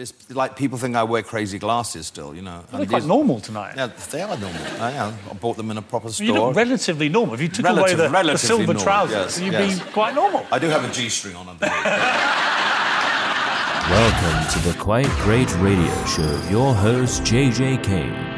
But it's like people think I wear crazy glasses still, you know. They're And quite these- normal tonight. Yeah, they are normal. I, am. I bought them in a proper store. You look relatively normal. If you took Relative- away the, the silver normal, trousers, yes, you'd yes. be quite normal. I do have a G-string on underneath. Welcome to the Quite Great Radio Show. Your host, JJ Kane.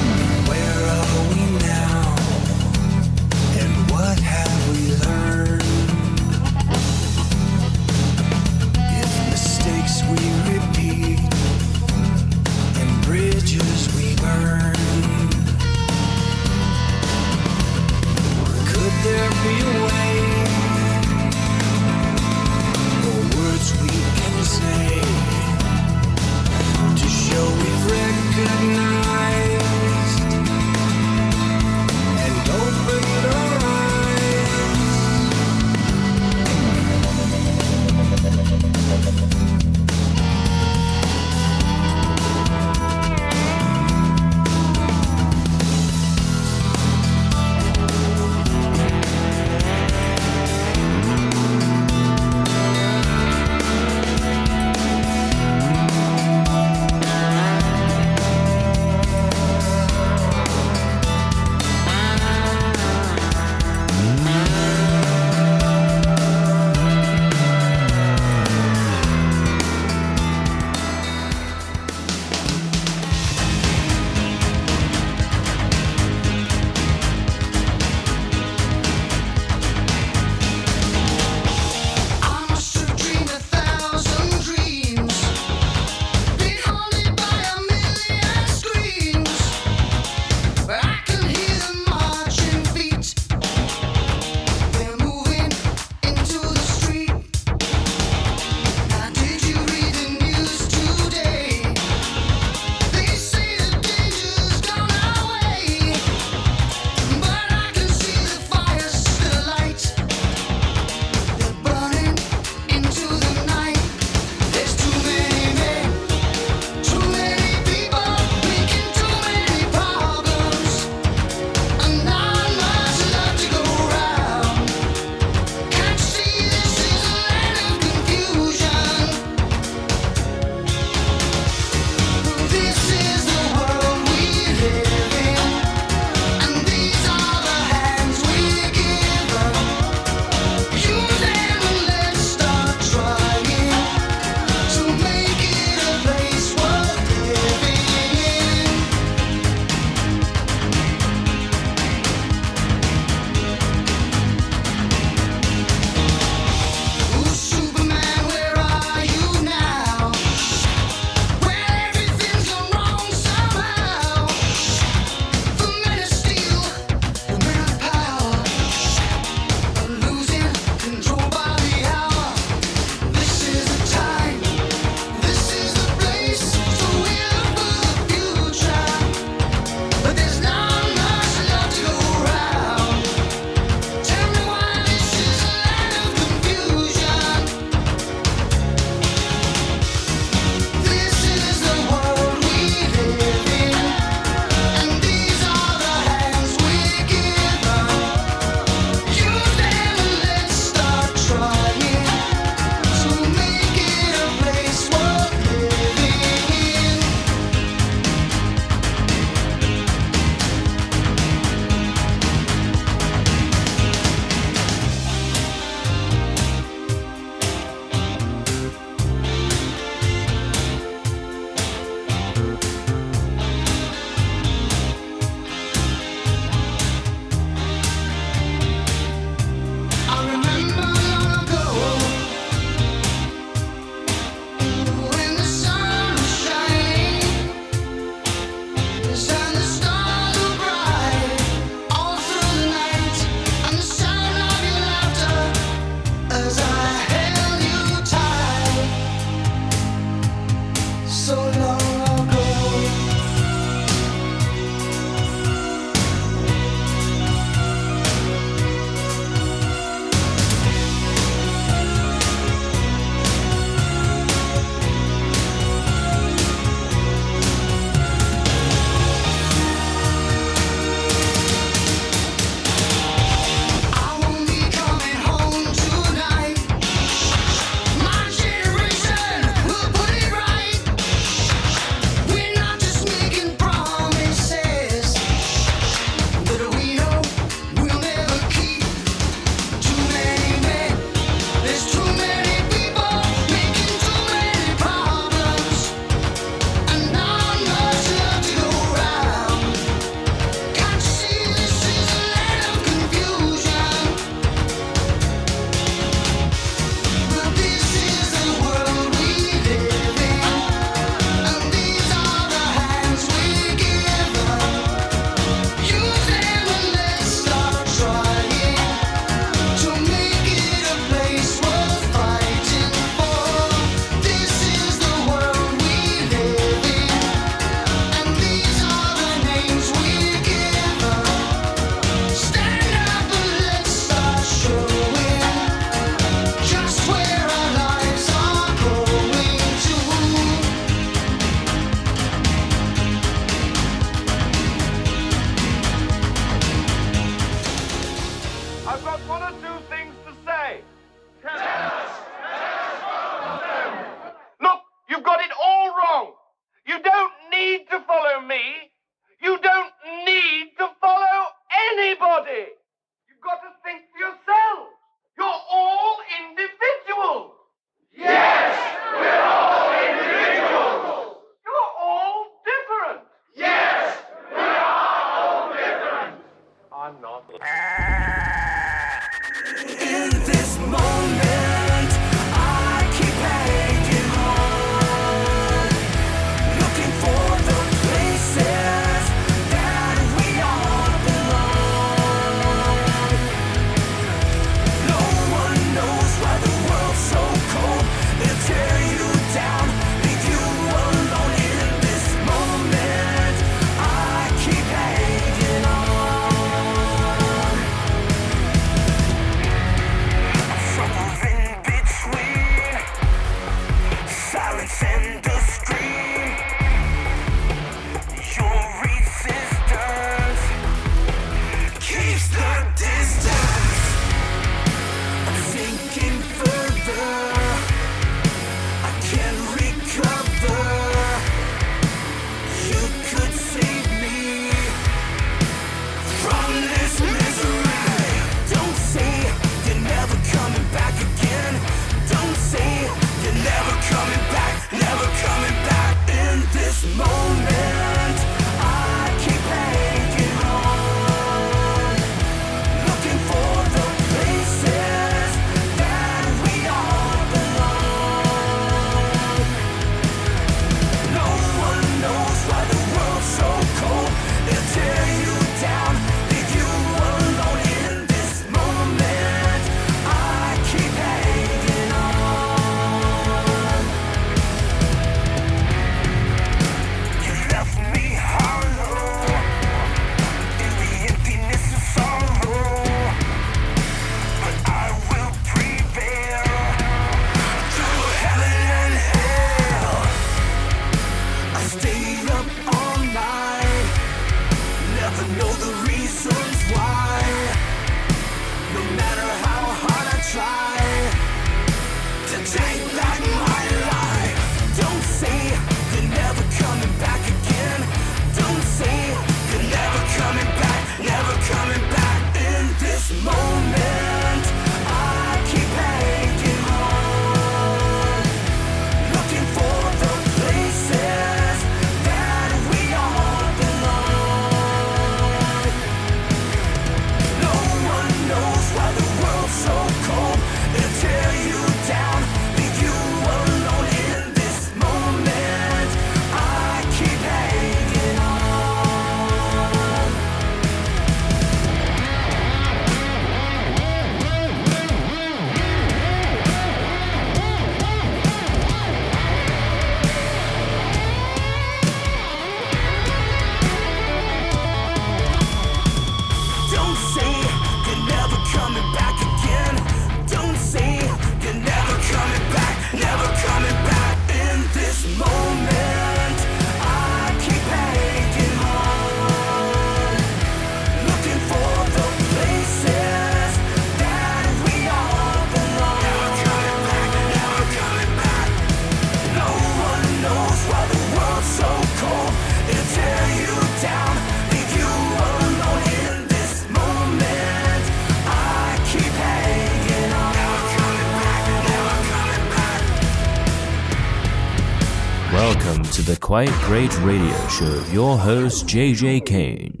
Quite Great Radio Show your host, JJ Kane.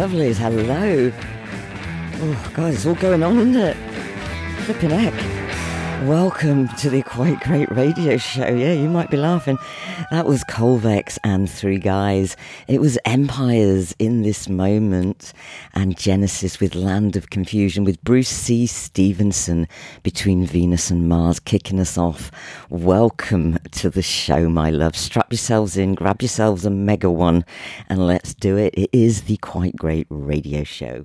Lovelies. Hello. Oh, God, it's all going on, isn't it? Flipping heck. Welcome to the Quite Great Radio Show. Yeah, you might be laughing. That was Colvex and Three Guys. It was Empires in this moment and Genesis with Land of Confusion with Bruce C. Stevenson between Venus and Mars kicking us off. Welcome to the show, my love. Strap yourselves in, grab yourselves a mega one, and let's do it. It is the Quite Great Radio Show.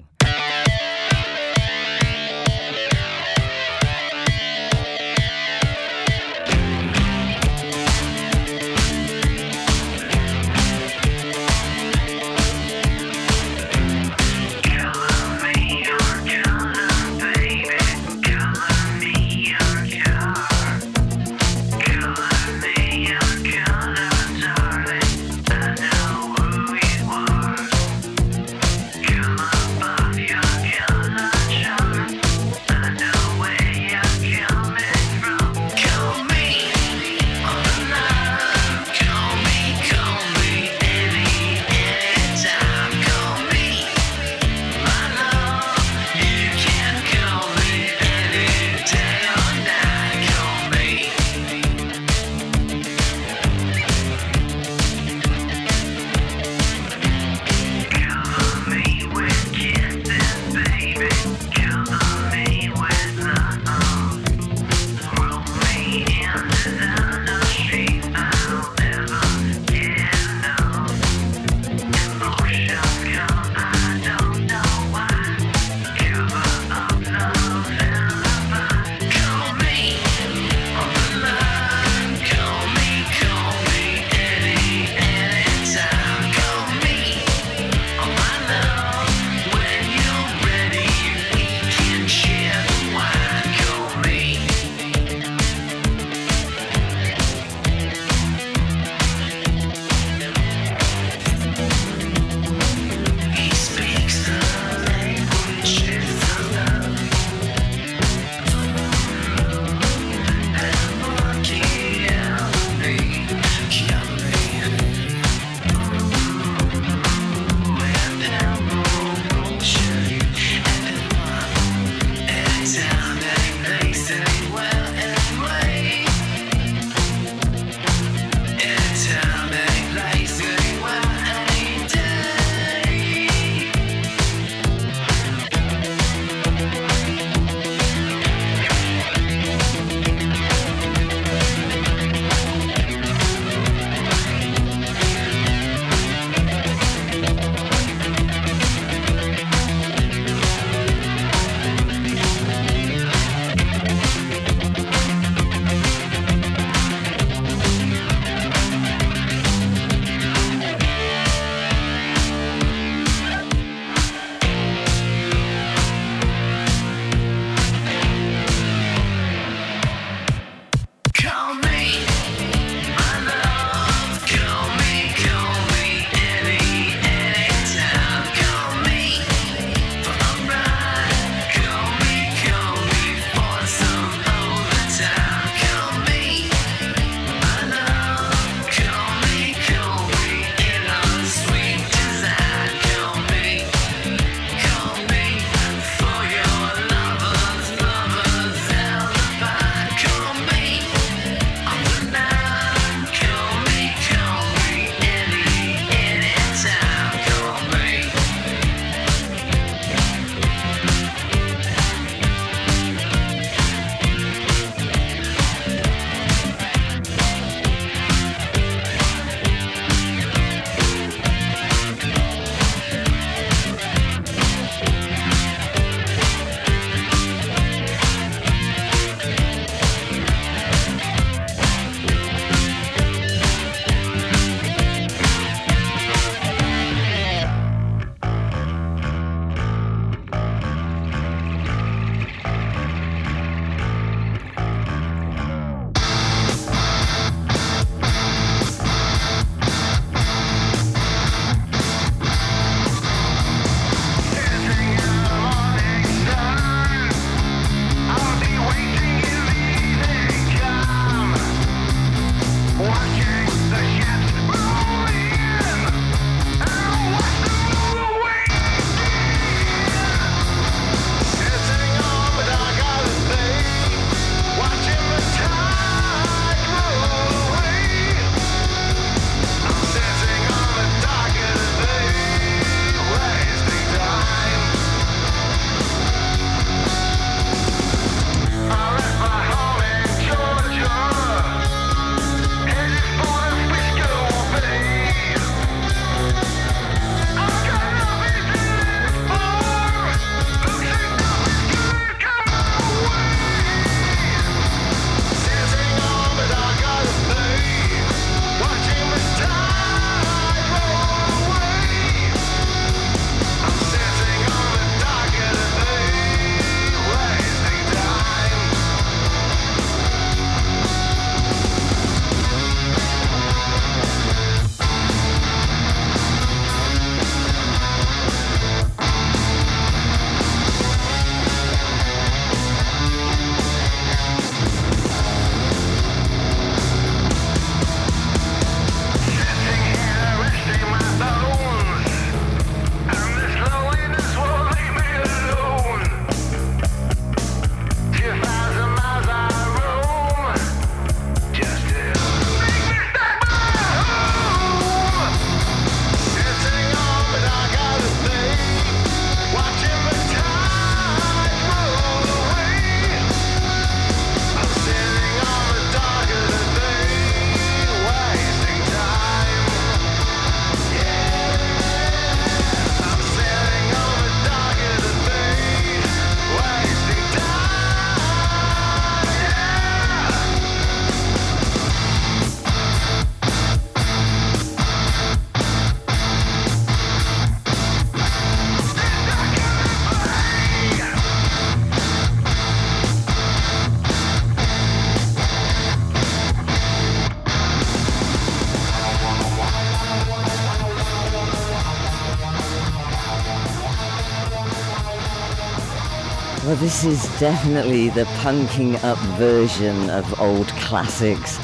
This is definitely the punking up version of old classics.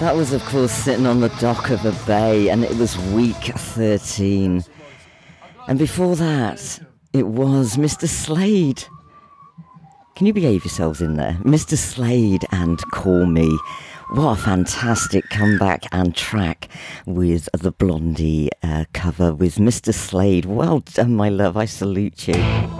That was, of course, sitting on the dock of a bay, and it was Weak13. And before that, it was Mr. Slade. Can you behave yourselves in there? Mr. Slade and Call Me. What a fantastic comeback and track with the Blondie uh, cover with Mr. Slade. Well done, my love. I salute you.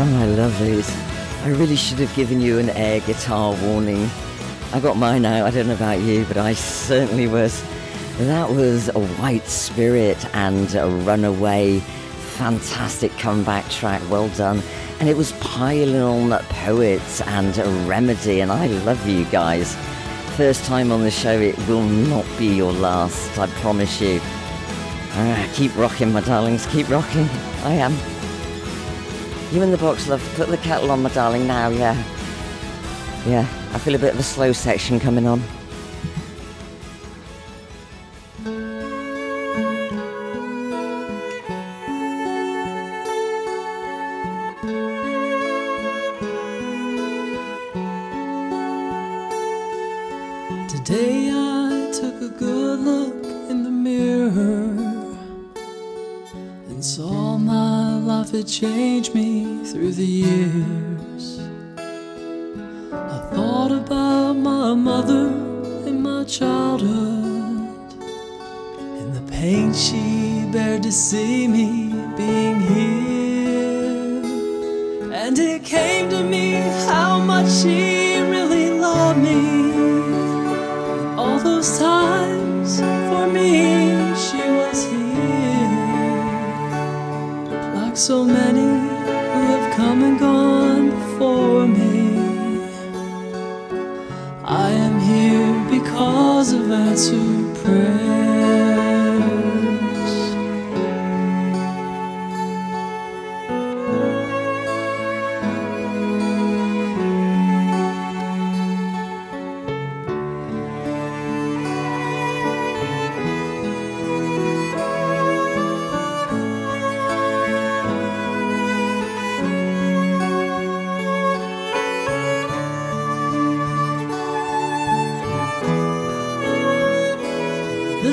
Oh, my lovelies. I really should have given you an air guitar warning. I got mine out. I don't know about you, but I certainly was. That was a White Spirit and a Runaway. Fantastic comeback track. Well done. And it was Pylon Poets and a Remedy. And I love you guys. First time on the show, it will not be your last. I promise you. Ah, keep rocking, my darlings. Keep rocking. I am. You in the box, love. Put the kettle on, my darling, now, yeah. Yeah, I feel a bit of a slow section coming on.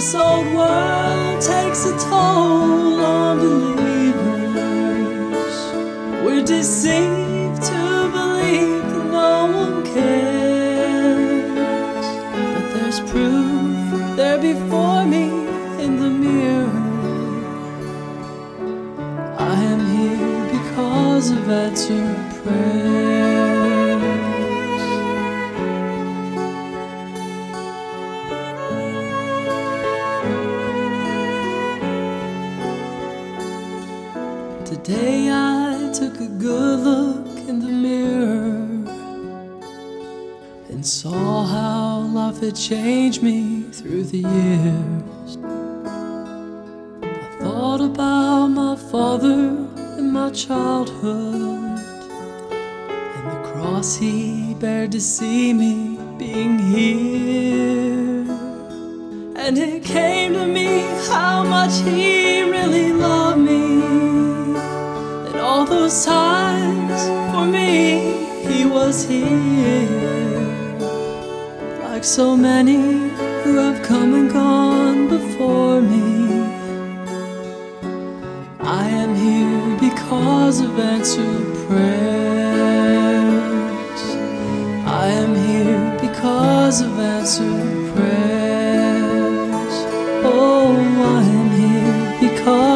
This old world takes a toll on believers. We're deceived to see me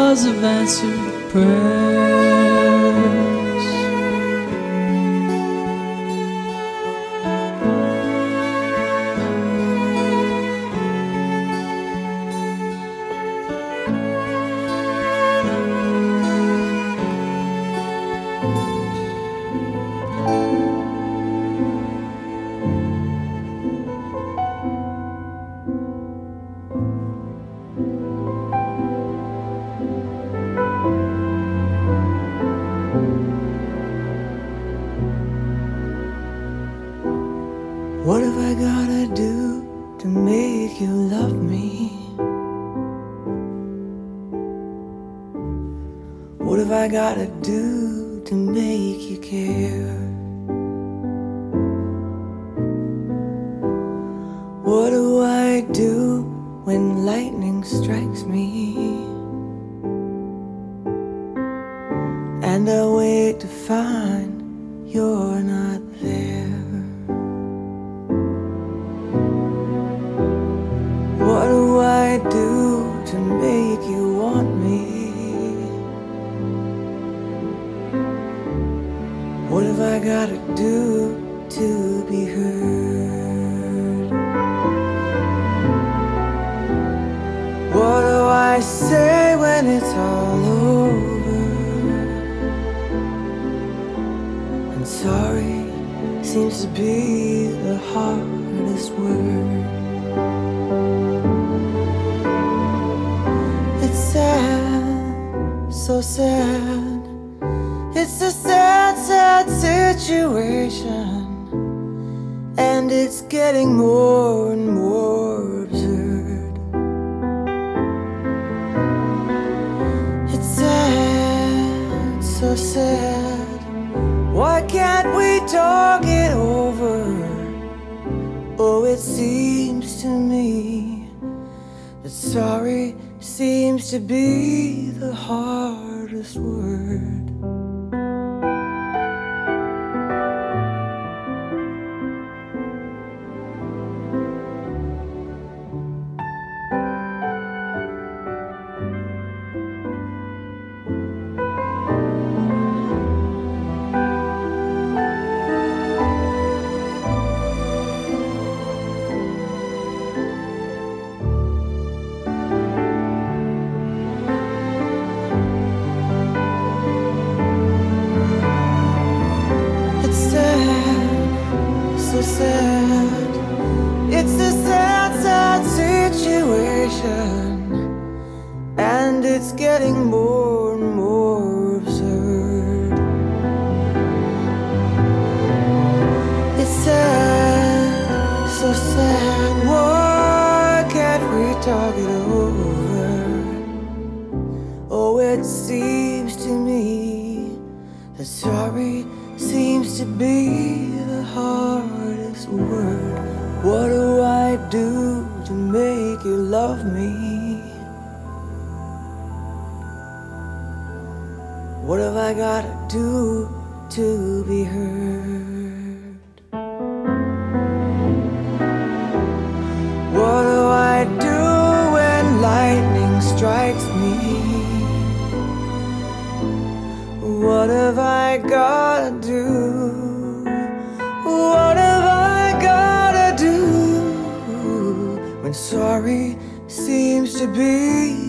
because of answered prayers. It's getting more and more absurd. It's sad, so sad. Why can't we talk it over? Oh, it seems to me that sorry seems to be the hardest word. seems to be.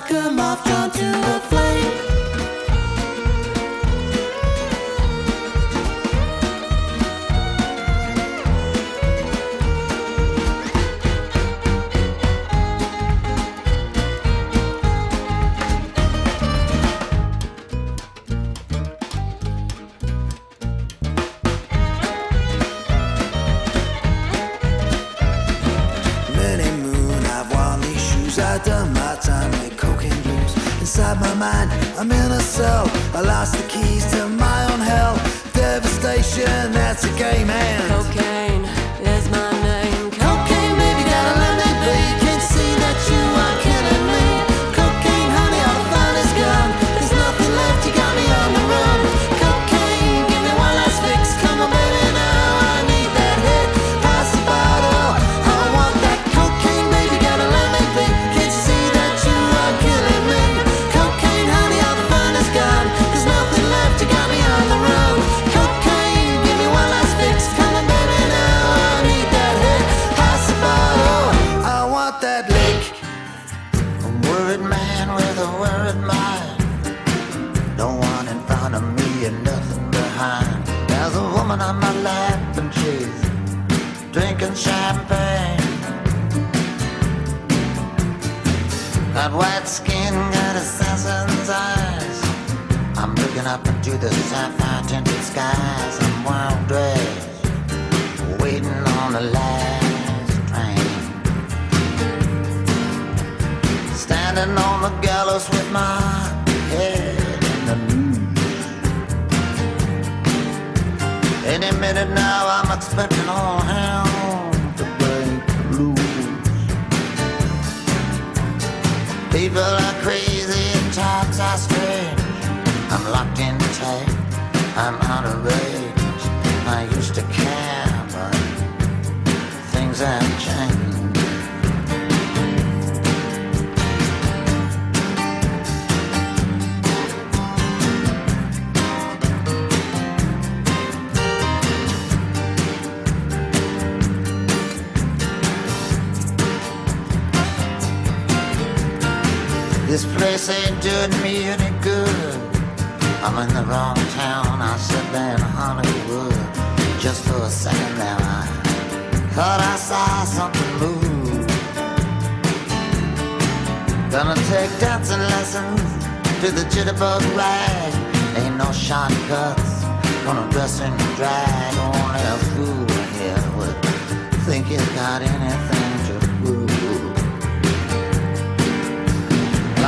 Like a moth drawn to a flame. Last train. Standing on the gallows with my doing me any good. I'm in the wrong town. I sit there in Hollywood. Just for a second there, I thought I saw something move. Gonna take dancing lessons to the jitterbug rag. Ain't no shortcuts. Gonna dress in drag. Only a fool here would think he's got anything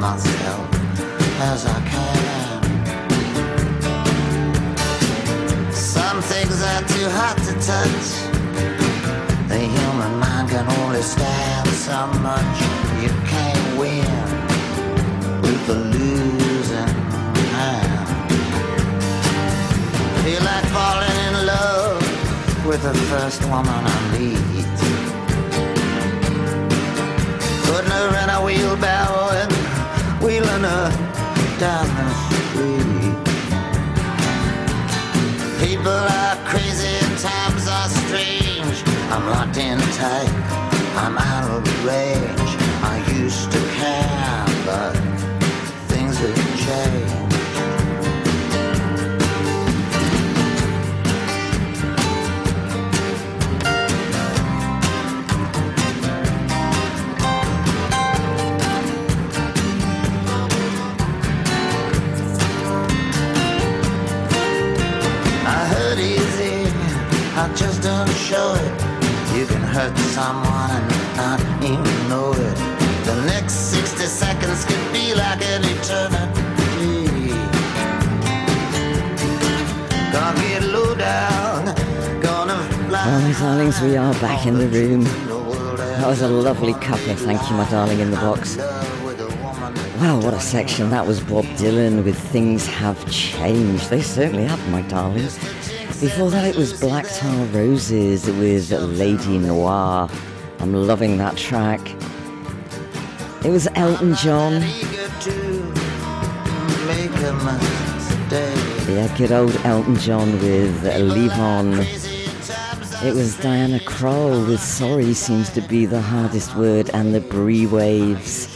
myself as I can. Some things are too hot to touch. The human mind can only stand so much. You can't win with the losing hand. Feel like falling in love with the first woman I meet. Her down the street. People are crazy times are strange. I'm locked in tight, I'm out of range. I used to care, but things have changed. Show it. You can hurt someone and not even know it. The next 60 seconds could be like an eternity. Gonna get low down, gonna fly. Well, my darlings, we are back in the room. That was a lovely coupler. Thank you, my darling, in the box. Wow, what a section. That was Bob Dylan with Things Have Changed. They certainly have, my darlings. Before that, it was Black Tar Roses with Lady Noir. I'm loving that track. It was Elton John. Yeah, good old Elton John with Levon. It was Diana Krall with Sorry seems to be the hardest word, and the Brewaves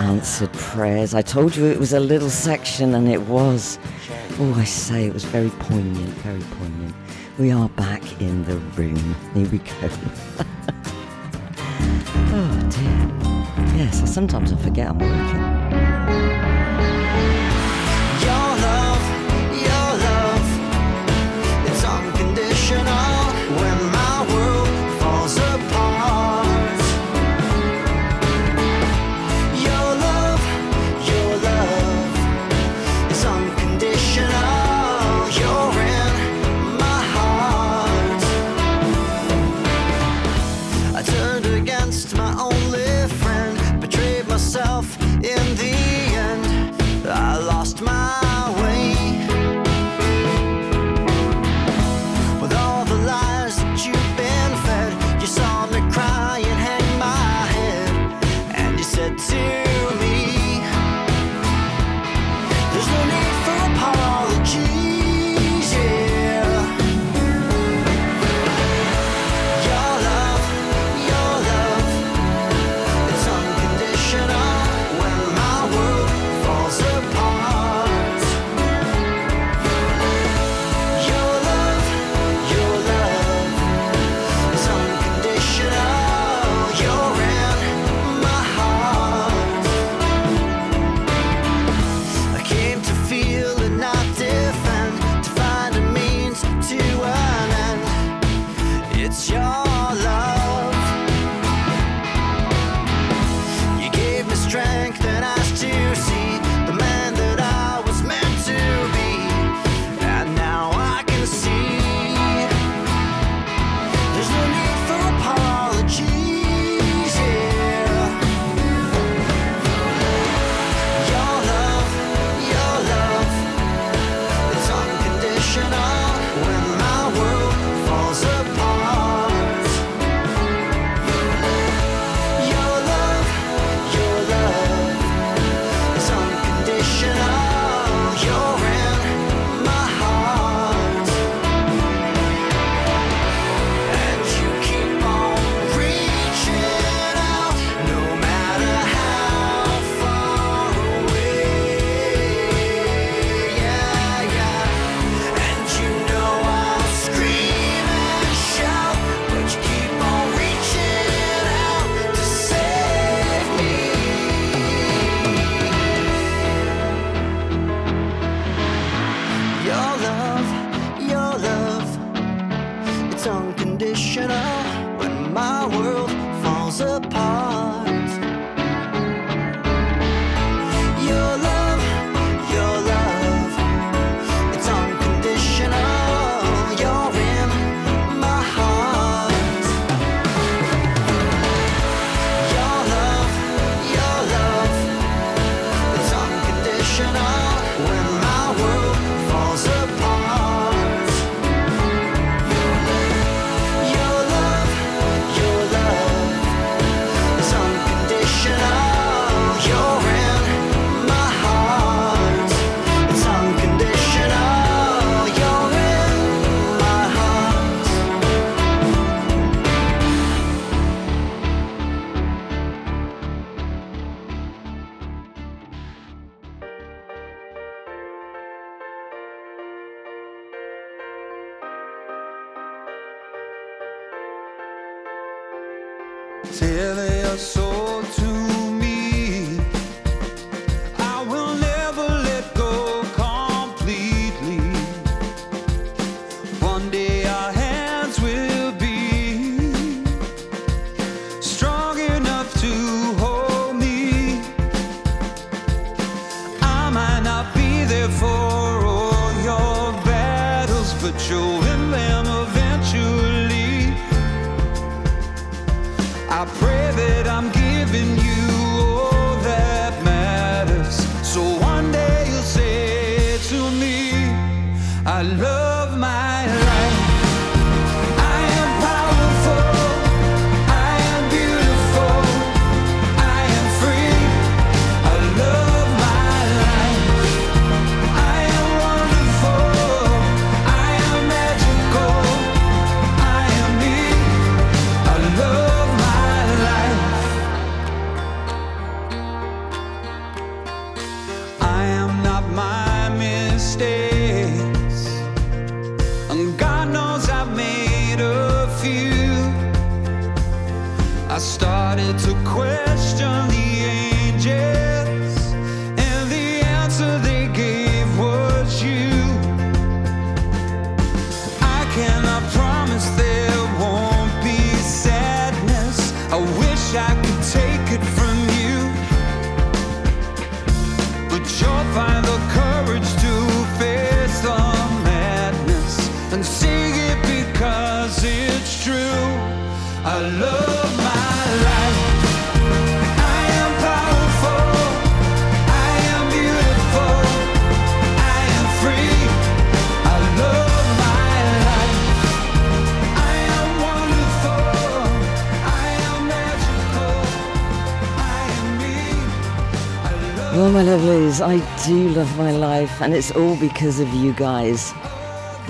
answered prayers. I told you it was a little section, and it was. Oh, I say, it was very poignant, very poignant. We are back in the room. Here we go. oh, dear. Yes, sometimes I forget I'm working. My lovelies, I do love my life, and it's all because of you guys.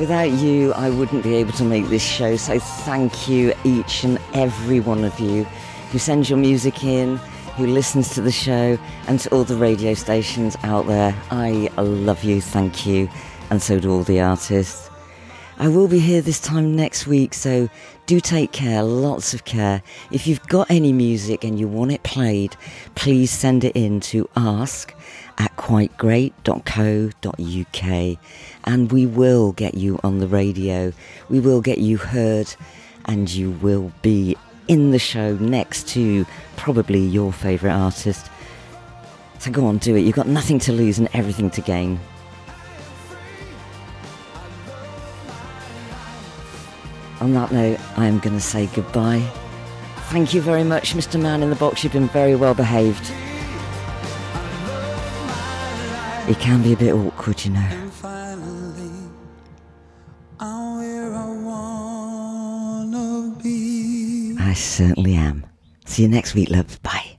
Without you, I wouldn't be able to make this show, so thank you, each and every one of you who sends your music in, who listens to the show, and to all the radio stations out there. I love you, thank you, and so do all the artists. I will be here this time next week, so do take care, lots of care. If you've got any music and you want it played, please send it in to ask at quitegreat.co.uk and we will get you on the radio. We will get you heard and you will be in the show next to probably your favourite artist. So go on, do it. You've got nothing to lose and everything to gain. On that note, I am going to say goodbye. Thank you very much, Mr. Man in the Box. You've been very well behaved. It can be a bit awkward, you know. finally I'm where I wanna be. I certainly am. See you next week, love. Bye.